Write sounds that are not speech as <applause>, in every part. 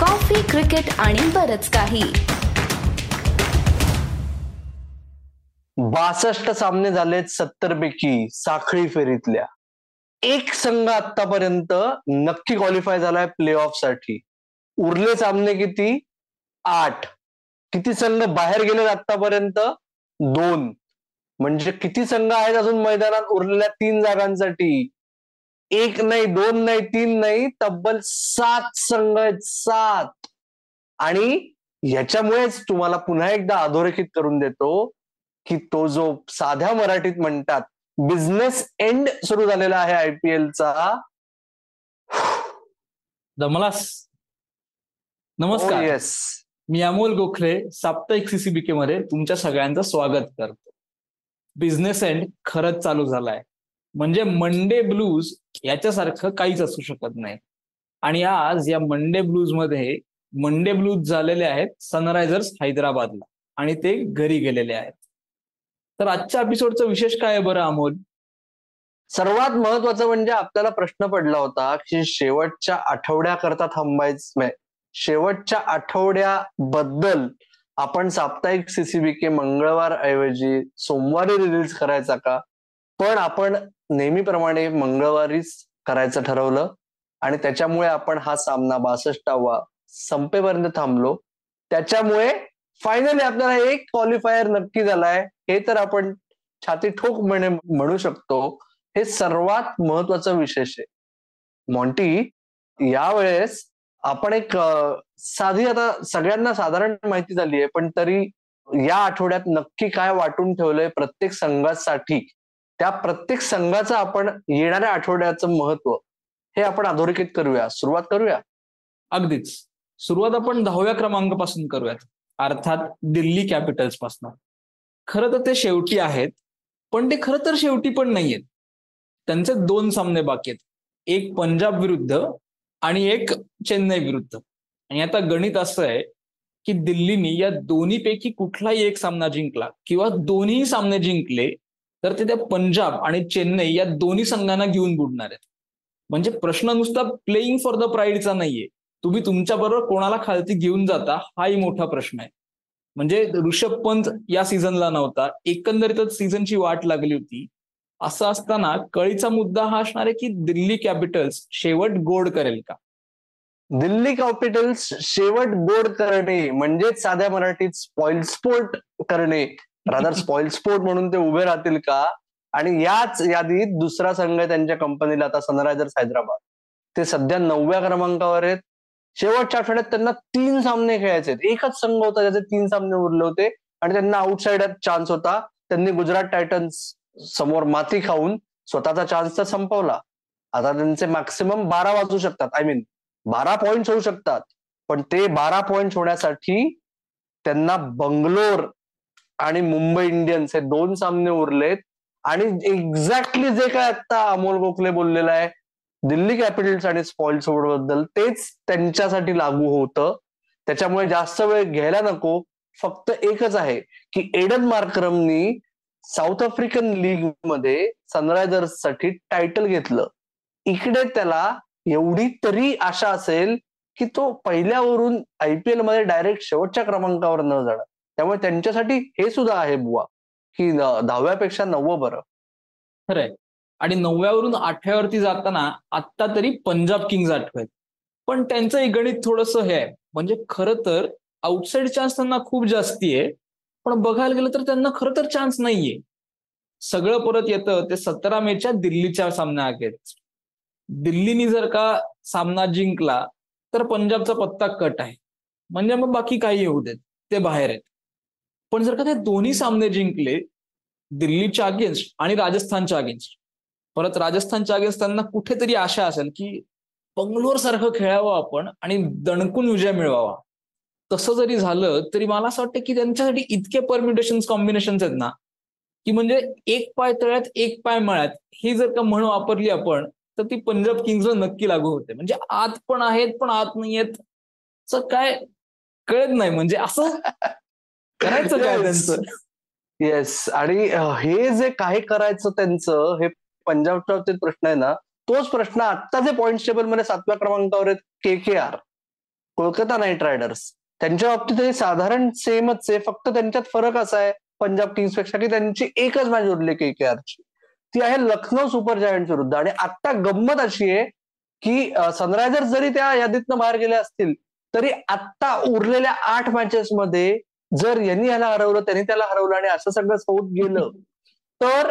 Coffee cricket आणि बरच काही. बासष्ट सामने झालेत सत्तर पैकी साखळी फेरीतल्या. एक संघ आतापर्यंत नक्की क्वालिफाय झालाय प्ले ऑफसाठी. उरले सामने किती? आठ. किती संघ बाहेर गेले आतापर्यंत दोन. म्हणजे किती संघ आहेत अजून मैदानात उरलेल्या तीन जागांसाठी? एक नाही दोन नाही तीन नाही तब्बल सात संघ आहेत सात. आणि ह्याच्यामुळेच तुम्हाला पुन्हा एकदा अधोरेखित करून देतो की तो जो साध्या मराठीत म्हणतात बिझनेस एंड सुरू झालेला आहे आयपीएलचा दमलास? नमस्कार. येस मी अमोल गोखले साप्ताहिक सीसीबीके मध्ये तुमच्या सगळ्यांचं स्वागत करतो. बिझनेस एंड खरंच चालू झालाय. म्हणजे मंडे ब्लूज याच्यासारखं काहीच असू शकत नाही. आणि आज या मंडे ब्लूजमध्ये मंडे ब्लूज झालेले आहेत सनरायझर्स हैदराबादला आणि ते घरी गेलेले आहेत. तर आजच्या एपिसोडचं विशेष काय आहे बरं अमोल? सर्वात महत्वाचं म्हणजे आपल्याला प्रश्न पडला होता की शेवटच्या आठवड्याकरता थांबायचं शेवटच्या आठवड्याबद्दल आपण साप्ताहिक सीसीबी के मंगळवार ऐवजी सोमवारी रिलीज करायचा का? पण आपण नेहमीप्रमाणे मंगळवारीच करायचं ठरवलं आणि त्याच्यामुळे आपण हा सामना बासष्टावा संपेपर्यंत थांबलो. त्याच्यामुळे फायनली आपल्याला एक क्वालिफायर नक्की झालाय. हे तर आपण छाती ठोक म्हणे म्हणू शकतो. हे सर्वात महत्वाचं विशेष आहे. मॉन्टी यावेळेस आपण एक साधी आता सगळ्यांना साधारण माहिती झाली आहे पण तरी या आठवड्यात नक्की काय वाटून ठेवलंय प्रत्येक संघासाठी त्या प्रत्येक संघाचं आपण येणाऱ्या आठवड्याचं महत्त्व हे आपण अधोरेखित करूया सुरुवात करूया? अगदीच. सुरुवात आपण दहाव्या क्रमांकापासून करूयात अर्थात दिल्ली कॅपिटल्सपासून खरं तर ते शेवटी आहेत पण ते खरं तर शेवटी पण नाहीयेत. त्यांचे दोन सामने बाकी आहेत. एक पंजाब विरुद्ध आणि एक चेन्नई विरुद्ध. आणि आता गणित असं आहे की दिल्लीनी या दोन्हीपैकी कुठलाही एक सामना जिंकला किंवा दोन्ही सामने जिंकले तर ते त्या पंजाब आणि चेन्नई या दोन्ही संघांना घेऊन बुडणार आहेत. म्हणजे प्रश्न नुसता प्लेईंग फॉर द प्राईडचा नाहीये. तुम्ही तुमच्या बरोबर कोणाला खालती घेऊन जाता हाही मोठा प्रश्न आहे. म्हणजे ऋषभ पंत या सीझनला नव्हता. एकंदरीतच सीझनची वाट लागली होती. असं असताना कळीचा मुद्दा हा असणार आहे की दिल्ली कॅपिटल्स शेवट गोड करेल का? दिल्ली कॅपिटल्स शेवट गोड करणे म्हणजेच साध्या मराठीत स्पॉइल स्पोर्ट करणे रादर स्पॉइल स्पोर्ट म्हणून ते उभे राहतील का? आणि याच यादीत दुसरा संघ त्यांच्या कंपनीला आता सनरायझर्स हैदराबाद. ते सध्या नवव्या क्रमांकावर आहेत. शेवटच्या आठवड्यात त्यांना तीन सामने खेळायचे एकच संघ होता ज्याचे तीन सामने उरले होते आणि त्यांना आउटसाइड चान्स होता. त्यांनी गुजरात टायटन्स समोर माती खाऊन स्वतःचा चान्स तर संपवला. आता त्यांचे मॅक्सिमम बारा वाजू शकतात. आय मीन बारा पॉइंट होऊ शकतात. पण ते बारा पॉइंट होण्यासाठी त्यांना बंगलोर आणि मुंबई इंडियन्स हे दोन सामने उरलेत. आणि एक्झॅक्टली जे काय आता अमोल गोखले बोललेलं आहे दिल्ली कॅपिटल्स आणि स्पॉइल्सबद्दल तेच त्यांच्यासाठी लागू होतं. त्याच्यामुळे जास्त वेळ घ्यायला नको. फक्त एकच आहे की एडन मार्क्रमनी साऊथ आफ्रिकन लीगमध्ये सनरायझर्ससाठी टायटल घेतलं. इकडे त्याला एवढी तरी आशा असेल की तो पहिल्यावरून आयपीएलमध्ये डायरेक्ट शेवटच्या क्रमांकावर न जाणार. त्यामुळे त्यांच्यासाठी हे सुद्धा आहे बुवा की दहाव्यापेक्षा नववं बरं. खरंय. आणि नवव्यावरून आठव्यावरती जाताना आत्ता तरी पंजाब किंग्ज आठवेत पण त्यांचं गणित थोडस हे आहे. म्हणजे खरं तर आउटसाईड चान्स त्यांना खूप जास्ती आहे. पण बघायला गेलं तर त्यांना खरं तर चान्स नाहीये. सगळं परत येतं ते सतरा मेच्या दिल्लीच्या सामन्या आहेत. दिल्लीनी जर का सामना जिंकला तर पंजाबचा पत्ता कट आहे. म्हणजे मग बाकी काही येऊ देत. ते बाहेर आहेत. पण जर का ते दोन्ही सामने जिंकले दिल्लीच्या अगेन्स्ट आणि राजस्थानच्या अगेन्स्ट परत राजस्थानच्या अगेन्स्ट त्यांना कुठेतरी आशा असेल की बंगलोर सारखं खेळावं आपण आणि दणकून विजय मिळवावा. तसं जरी झालं तरी मला असं वाटतं की त्यांच्यासाठी इतके परम्युटेशन कॉम्बिनेशन आहेत ना की म्हणजे एक पाय तळ्यात एक पाय मळ्यात ही जर का म्हण वापरली आपण तर ती पंजाब किंग्सला नक्की लागू होते. म्हणजे आत पण आहेत पण आत नाही आहेत काय कळत नाही. म्हणजे असं करायचं काय त्यांचं? येस आणि हे जे काय करायचं त्यांचं हे पंजाबच्या बाबतीत प्रश्न आहे ना तोच प्रश्न आता जे पॉईंट टेबलमध्ये सातव्या क्रमांकावर आहेत K K R Kolkata Knight Riders. त्यांच्या बाबतीतही साधारण सेमच आहे फक्त त्यांच्यात फरक असा आहे पंजाब किंग्सपेक्षा की त्यांची एकच मॅच उरली के के आरची ती आहे लखनौ सुपर जायंट विरुद्ध. आणि आता गंमत अशी आहे की सनरायझर्स जरी त्या यादीतनं बाहेर गेले असतील तरी आत्ता उरलेल्या आठ मॅचेस मध्ये जर यांनी याला हरवलं त्यांनी त्याला हरवलं आणि असं सगळं होत गेलं तर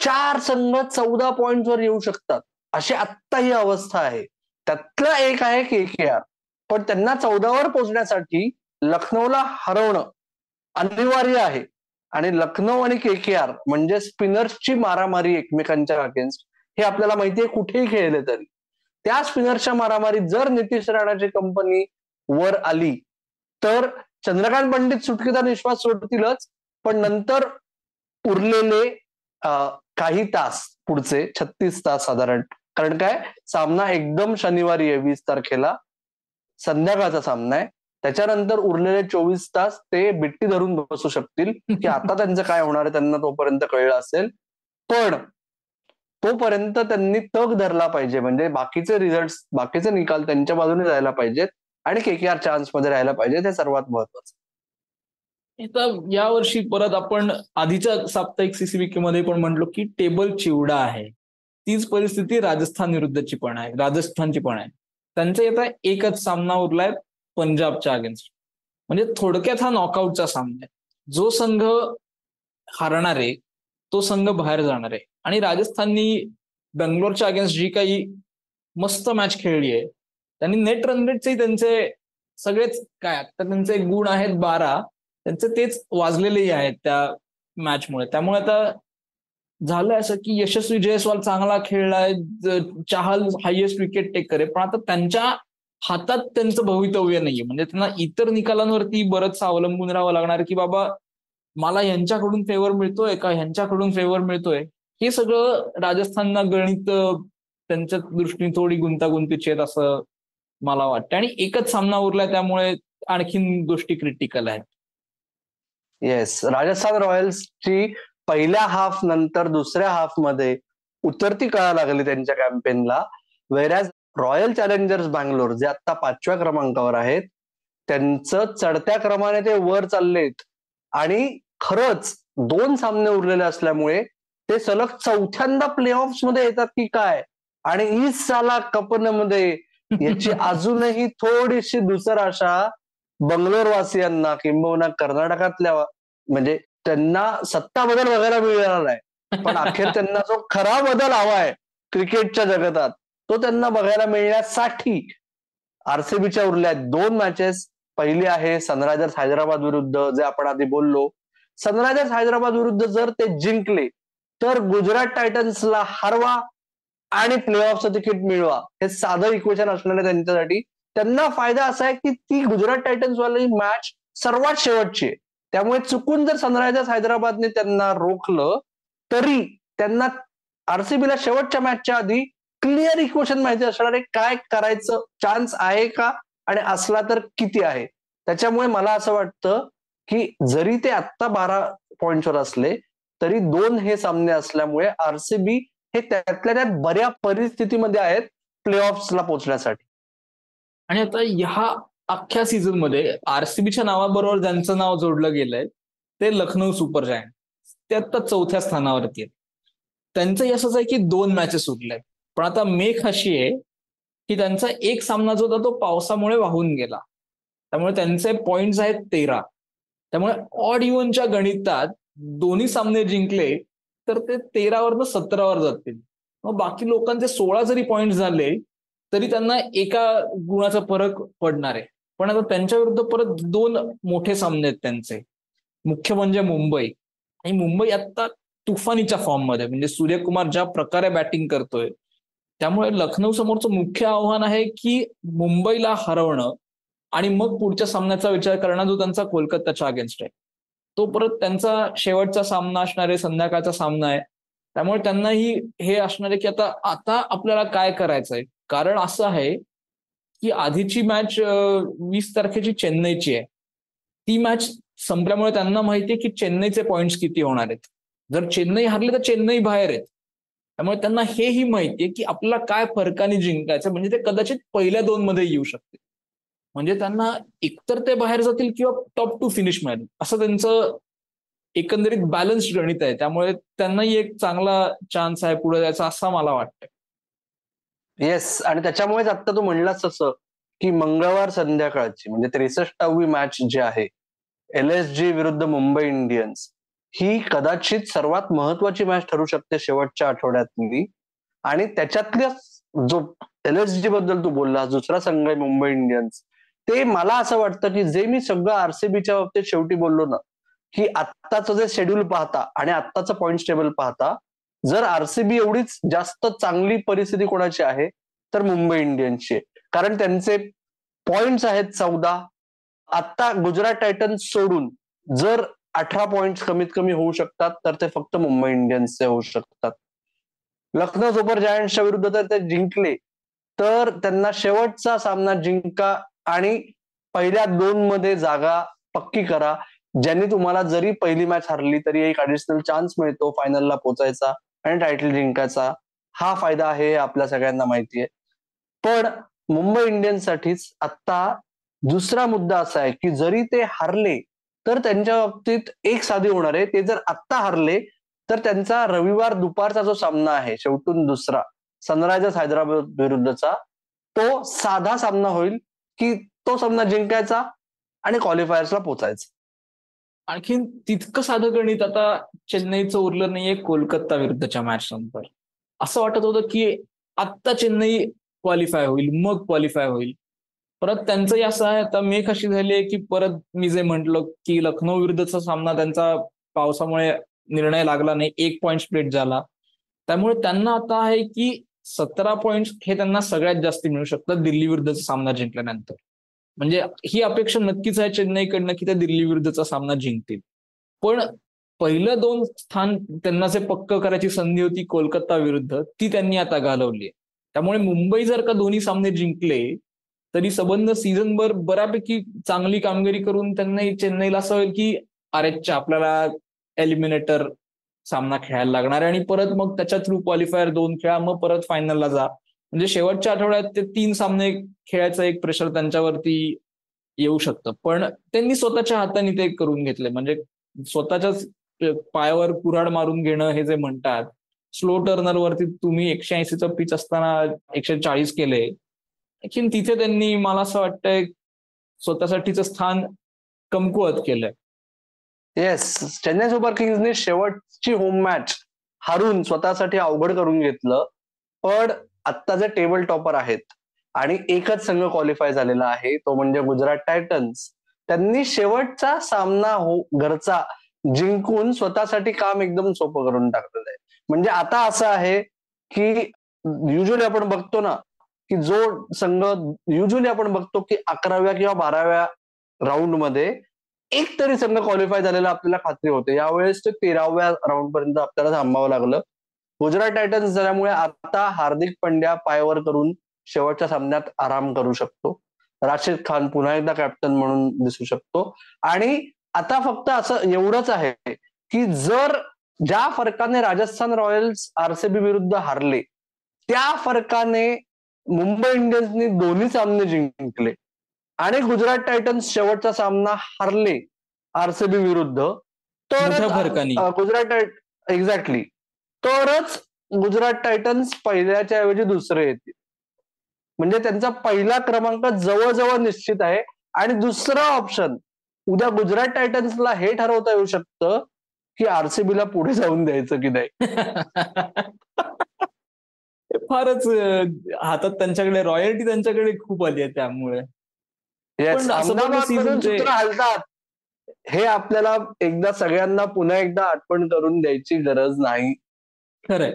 चार संघ चौदा वर येऊ शकतात. अशी आत्ता ही अवस्था आहे. त्यातला एक आहे के के आर पण त्यांना चौदावर पोहोचण्यासाठी लखनौला हरवणं अनिवार्य आहे. आणि लखनौ आणि के के आर म्हणजे स्पिनर्सची मारामारी एकमेकांच्या अगेन्स्ट हे आपल्याला माहितीये कुठेही खेळले तरी. त्या स्पिनर्सच्या मारामारीत जर नितीश राणाची कंपनी वर आली तर चंद्रकांत पंडित सुटकेचा निश्वास सोडतीलच पण नंतर उरलेले काही तास पुढचे छत्तीस तास साधारण. कारण काय? सामना एकदम शनिवारी आहे वीस तारखेला. संध्याकाळचा सामना आहे. त्याच्यानंतर उरलेले चोवीस तास ते बिट्टी धरून बसू शकतील. की आता त्यांचं काय होणार आहे त्यांना तोपर्यंत कळलं असेल. पण तोपर्यंत त्यांनी तग धरला पाहिजे. म्हणजे बाकीचे रिझल्ट बाकीचे निकाल त्यांच्या बाजूने जायला पाहिजेत. आणि के के आर चान्समध्ये राहायला पाहिजे. ते सर्वात महत्वाचं. या वर्षी परत आपण आधीच्या साप्ताहिक सीसीबीके मध्ये पण म्हटलो की टेबल चिवडा आहे. तीच परिस्थिती राजस्थान विरुद्धची पण आहे. राजस्थानची पण आहे. त्यांचा आता एकच सामना उरलाय पंजाबच्या अगेन्स्ट म्हणजे थोडक्यात हा नॉकआउटचा सामना आहे. जो संघ हारणार आहे तो संघ बाहेर जाणार. आहे आणि राजस्थाननी बेंगलोरच्या अगेन्स्ट जी काही मस्त मॅच खेळली आहे त्यांनी नेट रन रेटचे त्यांचे सगळेच काय आता त्यांचे गुण आहेत बारा त्यांचे तेच वाजलेलेही आहेत त्या मॅचमुळे त्यामुळे आता झालं असं की यशस्वी जयस्वाल चांगला खेळलाय चहाल हायेस्ट विकेट टेकर आहे पण आता त्यांच्या हातात त्यांचं भवितव्य नाहीये. म्हणजे त्यांना इतर निकालांवरती बरंच अवलंबून राहावं लागणार की बाबा मला यांच्याकडून फेवर मिळतोय का ह्यांच्याकडून फेवर मिळतोय? हे सगळं राजस्थानना गणित त्यांच्या दृष्टीने थोडी गुंतागुंतीची आहेत असं मला वाटतं. आणि एकच सामना उरलाय त्यामुळे आणखीन गोष्टी क्रिटिकल आहेत. येस राजस्थान रॉयल्सची पहिल्या हाफ नंतर दुसऱ्या हाफमध्ये उतरती कळा लागली त्यांच्या कॅम्पेनला वेरॅज रॉयल चॅलेंजर्स बँगलोर जे आता पाचव्या क्रमांकावर आहेत त्यांचं चढत्या क्रमाने ते वर चाललेत. आणि खरंच दोन सामने उरलेले असल्यामुळे ते सलग चौथ्यांदा प्ले मध्ये येतात की काय? आणि ईस साला मध्ये याची अजूनही थोडीशी दुसर आशा बंगलोर वासियांना किंबहुना कर्नाटकातल्या म्हणजे त्यांना सत्ता बदल बघायला मिळणार नाही. पण अखेर त्यांना जो खरा बदल हवाय क्रिकेटच्या जगतात तो त्यांना बघायला मिळण्यासाठी आरसीबीच्या उरल्या दोन मॅचेस पहिली आहे सनरायझर्स हैदराबाद विरुद्ध जे आपण आधी बोललो. सनरायझर्स हैदराबाद विरुद्ध जर ते जिंकले तर गुजरात टायटन्सला हरवा आणि प्ले ऑफचं तिकीट मिळवा. हे साधं इक्वेशन असणार आहे त्यांच्यासाठी. त्यांना फायदा असा आहे की ती गुजरात टायटन्स वाली मॅच सर्वात शेवटची आहे. त्यामुळे चुकून जर सनरायझर्स हैदराबादने त्यांना रोखलं तरी त्यांना आरसीबीला शेवटच्या मॅचच्या आधी क्लिअर इक्वेशन माहिती असणार आहे काय करायचं चान्स आहे का आणि असला तर किती आहे. त्याच्यामुळे मला असं वाटतं की जरी ते आत्ता बारा पॉइंटवर असले तरी दोन हे सामने असल्यामुळे आरसीबी हे त्यातल्या त्यात बऱ्या परिस्थितीमध्ये आहेत प्ले ऑफला पोहोचण्यासाठी आणि आता ह्या अख्ख्या सीझनमध्ये आरसीबीच्या नावाबरोबर ज्यांचं नाव जोडलं गेलंय ते लखनौ सुपर जायंट ते आता चौथ्या स्थानावरती आहेत. त्यांचं यशच आहे की दोन मॅचेस उरल्यात पण आता मेख अशी आहे की त्यांचा एक सामना जो होता तो पावसामुळे वाहून गेला. त्यामुळे त्यांचे पॉइंट्स आहेत तेरा. त्यामुळे ऑड इव्हनच्या गणितात दोन्ही सामने जिंकले तर ते तेरावर सतरावर जातील. मग बाकी लोकांचे सोळा जरी पॉईंट झाले तरी त्यांना एका गुणाचा फरक पडणार आहे. पण आता त्यांच्या विरुद्ध परत दोन मोठे सामने आहेत त्यांचे. मुख्य म्हणजे मुंबई. आणि मुंबई आता तुफानीच्या फॉर्ममध्ये म्हणजे सूर्यकुमार ज्या प्रकारे बॅटिंग करतोय त्यामुळे लखनौ समोरचं मुख्य आव्हान आहे की मुंबईला हरवणं आणि मग पुढच्या सामन्याचा विचार करणं जो त्यांचा कोलकाताच्या अगेन्स्ट आहे. तो परत त्यांचा शेवटचा सामना असणार आहे संध्याकाळचा सामना आहे. त्यामुळे त्यांनाही हे असणार आहे की आता आता आपल्याला काय करायचंय कारण असं आहे की आधीची मॅच वीस तारखेची चेन्नईची आहे. ती मॅच संपल्यामुळे त्यांना माहिती आहे की चेन्नईचे पॉईंट्स किती होणार आहेत. जर चेन्नई हरले तर चेन्नई बाहेर आहेत. त्यामुळे त्यांना हेही माहिती आहे की आपल्याला काय फरकाने जिंकायचं म्हणजे ते कदाचित पहिल्या दोन मध्ये येऊ शकते म्हणजे त्यांना एकतर ते बाहेर जातील किंवा टॉप टू फिनिश मिळेल. असं त्यांचं एकंदरीत बॅलन्स्ड गणित आहे. त्यामुळे त्यांनाही एक चांगला चान्स आहे पुढे जायचा असा मला वाटतं येस आणि त्याच्यामुळेच आता तू म्हणलास तसं की मंगळवार संध्याकाळची म्हणजे त्रेसष्टावी मॅच जी आहे एल एस जी विरुद्ध मुंबई इंडियन्स ही कदाचित सर्वात महत्वाची मॅच ठरू शकते शेवटच्या आठवड्यातली. आणि त्याच्यातल्या जो एल एस जी बद्दल तू बोलला दुसरा संघ आहे मुंबई इंडियन्स ते मला असं वाटतं की जे मी सगळं आरसीबीच्या बाबतीत शेवटी बोललो ना की आत्ताचं जे शेड्यूल पाहता आणि आत्ताचं पॉईंट टेबल पाहता जर आरसीबी एवढीच जास्त चांगली परिस्थिती कोणाची आहे तर मुंबई इंडियन्सची आहे. कारण त्यांचे पॉइंट्स आहेत चौदा आत्ता गुजरात टायटन्स सोडून जर अठरा पॉइंट कमीत कमी होऊ शकतात तर ते फक्त मुंबई इंडियन्सचे होऊ शकतात. लखनौ सुपर जायंट्सच्या विरुद्ध जर ते जिंकले तर त्यांना शेवटचा सामना जिंका आणि पहिल्या दोन मध्ये जागा पक्की करा. ज्यांनी तुम्हाला जरी पहिली मॅच हरली तरी एक अडिशनल चान्स मिळतो फायनलला पोचायचा आणि टायटल जिंकायचा. हा फायदा आहे आपल्या सगळ्यांना माहिती आहे पण मुंबई इंडियन्ससाठीच आता दुसरा मुद्दा असा आहे की जरी ते हरले तर त्यांच्या बाबतीत एक साधी होणार आहे. ते जर आत्ता हरले तर त्यांचा रविवार दुपारचा जो सामना आहे शेवटून दुसरा सनरायझर्स हैदराबाद विरुद्धचा तो साधा सामना होईल. की तो सामना जिंकायचा आणि क्वालिफायर्सला पोचायचा. आणखीन तितकं साधं गणित आता चेन्नईचं उरलं नाहीये कोलकाता विरुद्धच्या मॅच नंतर. असं वाटत होतं की आत्ता चेन्नई क्वालिफाय होईल मग क्वालिफाय होईल. परत त्यांचंही असं आहे आता मेघ अशी झाली आहे की परत मी जे म्हंटल की लखनौ विरुद्धचा सामना त्यांचा पावसामुळे निर्णय लागला नाही एक पॉइंट स्प्लिट झाला. त्यामुळे त्यांना आता आहे की सतरा पॉईंट हे त्यांना सगळ्यात जास्त मिळू शकतं दिल्ली विरुद्धचा सामना जिंकल्यानंतर. म्हणजे ही अपेक्षा नक्कीच आहे चेन्नईकडनं की ते दिल्ली विरुद्धचा सामना जिंकतील. पण पहिलं दोन स्थान त्यांना जे पक्क करायची संधी होती कोलकाता विरुद्ध ती त्यांनी आता घालवली त्यामुळे मुंबई जर का दोन्ही सामने जिंकले तरी संबंध सीझनभर बऱ्यापैकी चांगली कामगिरी करून त्यांना चेन्नईला असं होईल की अरेच्या आपल्याला एलिमिनेटर सामना खेळायला लागणार आहे. आणि परत मग त्याच्या थ्रू क्वालिफायर दोन खेळा मग परत फायनलला जा. म्हणजे शेवटच्या आठवड्यात ते तीन सामने खेळायचा एक प्रेशर त्यांच्यावरती येऊ शकतं. पण त्यांनी स्वतःच्या हाताने ते करून घेतले. म्हणजे स्वतःच्याच पायावर कुराड मारून घेणं हे जे म्हणतात स्लो टर्नरवरती तुम्ही एकशे ऐंशीचा पिच असताना एकशे चाळीस केले. आणखीन तिथे त्यांनी मला असं वाटतंय स्वतःसाठीचं स्थान कमकुवत केलंय. येस चेन्नई सुपर किंग्सने शेवटची होम मॅच हारून स्वतःसाठी अवघड करून घेतलं. पण आत्ता जे टेबल टॉपर आहेत आणि एकच संघ क्वालिफाय झालेला आहे तो म्हणजे गुजरात टायटन्स त्यांनी शेवटचा सामना हो घरचा जिंकून स्वतःसाठी काम एकदम सोपं करून टाकलेलं आहे. म्हणजे आता असं आहे की युजली आपण बघतो ना की जो संघ युजली आपण बघतो की अकराव्या किंवा बाराव्या राऊंडमध्ये एक तरी संघ क्वालिफाय झालेला आपल्याला खात्री होते. यावेळेस ते तेराव्या राऊंड पर्यंत आपल्याला थांबावं लागलं. गुजरात टायटन्स झाल्यामुळे आता हार्दिक पंड्या पायवर करून शेवटच्या सामन्यात आराम करू शकतो. राशिद खान पुन्हा एकदा कॅप्टन म्हणून दिसू शकतो. आणि आता फक्त असं एवढंच आहे की जर ज्या फरकाने राजस्थान रॉयल्स आरसीबी विरुद्ध हारले त्या फरकाने मुंबई इंडियन्सनी दोन्ही सामने जिंकले. आणि गुजरात टायटन्स शेवटचा सामना हारले आरसीबी विरुद्ध तर गुजरात एक्झॅक्टली तरच गुजरात टायटन्स पहिल्याच्या ऐवजी दुसरे येतील. म्हणजे त्यांचा पहिला क्रमांक जवळजवळ निश्चित आहे. आणि दुसरा ऑप्शन उद्या गुजरात टायटन्सला हे ठरवता येऊ शकतं की आरसीबीला पुढे जाऊन द्यायचं की नाही. <laughs> फारच हातात त्यांच्याकडे रॉयल्टी त्यांच्याकडे खूप आली आहे त्यामुळे. हलतात. हे आपल्याला एकदा सगळ्यांना पुन्हा एकदा आठवण करून द्यायची गरज नाही. खरंय.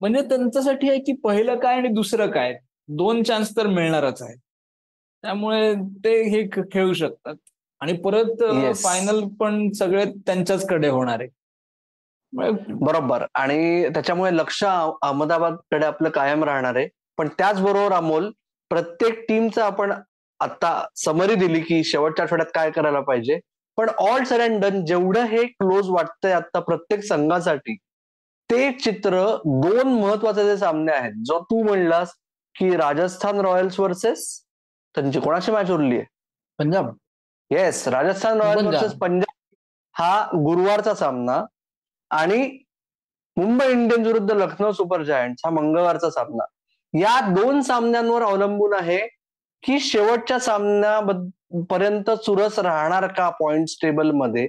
म्हणजे त्यांच्यासाठी आहे की पहिलं काय आणि दुसरं काय? दोन चान्स तर मिळणारच आहे त्यामुळे ते हे खेळू शकतात. आणि परत फायनल पण सगळे त्यांच्याचकडे होणार आहे. बरोबर. आणि त्याच्यामुळे लक्ष अहमदाबादकडे आपलं कायम राहणार आहे. पण त्याचबरोबर अमोल प्रत्येक टीमचं आपण आता समरी दिली की शेवटच्या आठवड्यात काय करायला पाहिजे. पण ऑल सर अँड डन जेवढं हे क्लोज वाटतंय आता प्रत्येक संघासाठी ते चित्र दोन महत्त्वाचे जे सामने आहेत जो तू म्हणलास की राजस्थान रॉयल्स वर्सेस त्यांची कोणाशी मॅच उरली आहे Punjab. Yes Rajasthan Royals. Versus Punjab हा गुरुवारचा सामना आणि मुंबई इंडियन्स विरुद्ध लखनौ सुपर जायंट्स हा मंगळवारचा सामना. या दोन सामन्यांवर अवलंबून आहे की शेवटच्या सामन्यापर्यंत चुरस राहणार का पॉइंट टेबलमध्ये?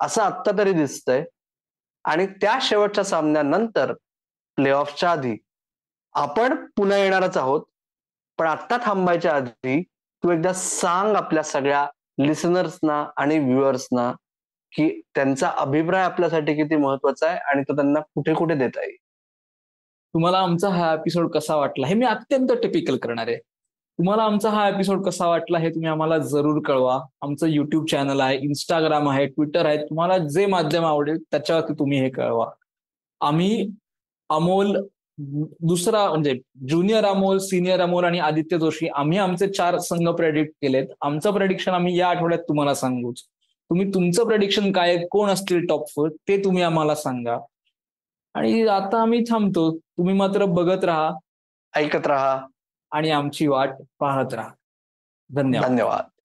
असं आत्ता तरी दिसतंय. आणि त्या शेवटच्या सामन्यानंतर प्लेऑफच्या आधी आपण पुन्हा येणारच आहोत. पण आत्ता थांबायच्या आधी तू एकदा सांग आपल्या सगळ्या लिसनर्सना आणि व्ह्युअर्सना की त्यांचा अभिप्राय आपल्यासाठी किती महत्त्वाचा आहे आणि तो त्यांना कुठे कुठे देता येईल? तुम्हाला आमचा हा एपिसोड कसा वाटला? हे मी अत्यंत टिपिकल करणार. आहे तुम्हाला आमचा हा एपिसोड कसा वाटला हे तुम्ही आम्हाला जरूर कळवा. आमचं युट्यूब चॅनल आहे इंस्टाग्राम आहे ट्विटर आहे. तुम्हाला जे माध्यम आवडेल त्याच्यावरती तुम्ही हे कळवा. आम्ही अमोल दुसरा म्हणजे ज्युनियर अमोल सिनियर अमोल आणि आदित्य जोशी आम्ही आमचे चार संघ प्रेडिक्ट केलेत. आमचं प्रेडिक्शन आम्ही या आठवड्यात तुम्हाला सांगूच तुम्ही तुमचं प्रेडिक्शन काय कोण असतील टॉप फोर ते तुम्ही आम्हाला सांगा. आणि आता आम्ही थांबतो. तुम्ही मात्र बघत राहा. ऐकत राहा. आणि आमची वाट पाहत राहा. धन्यवाद. धन्यवाद.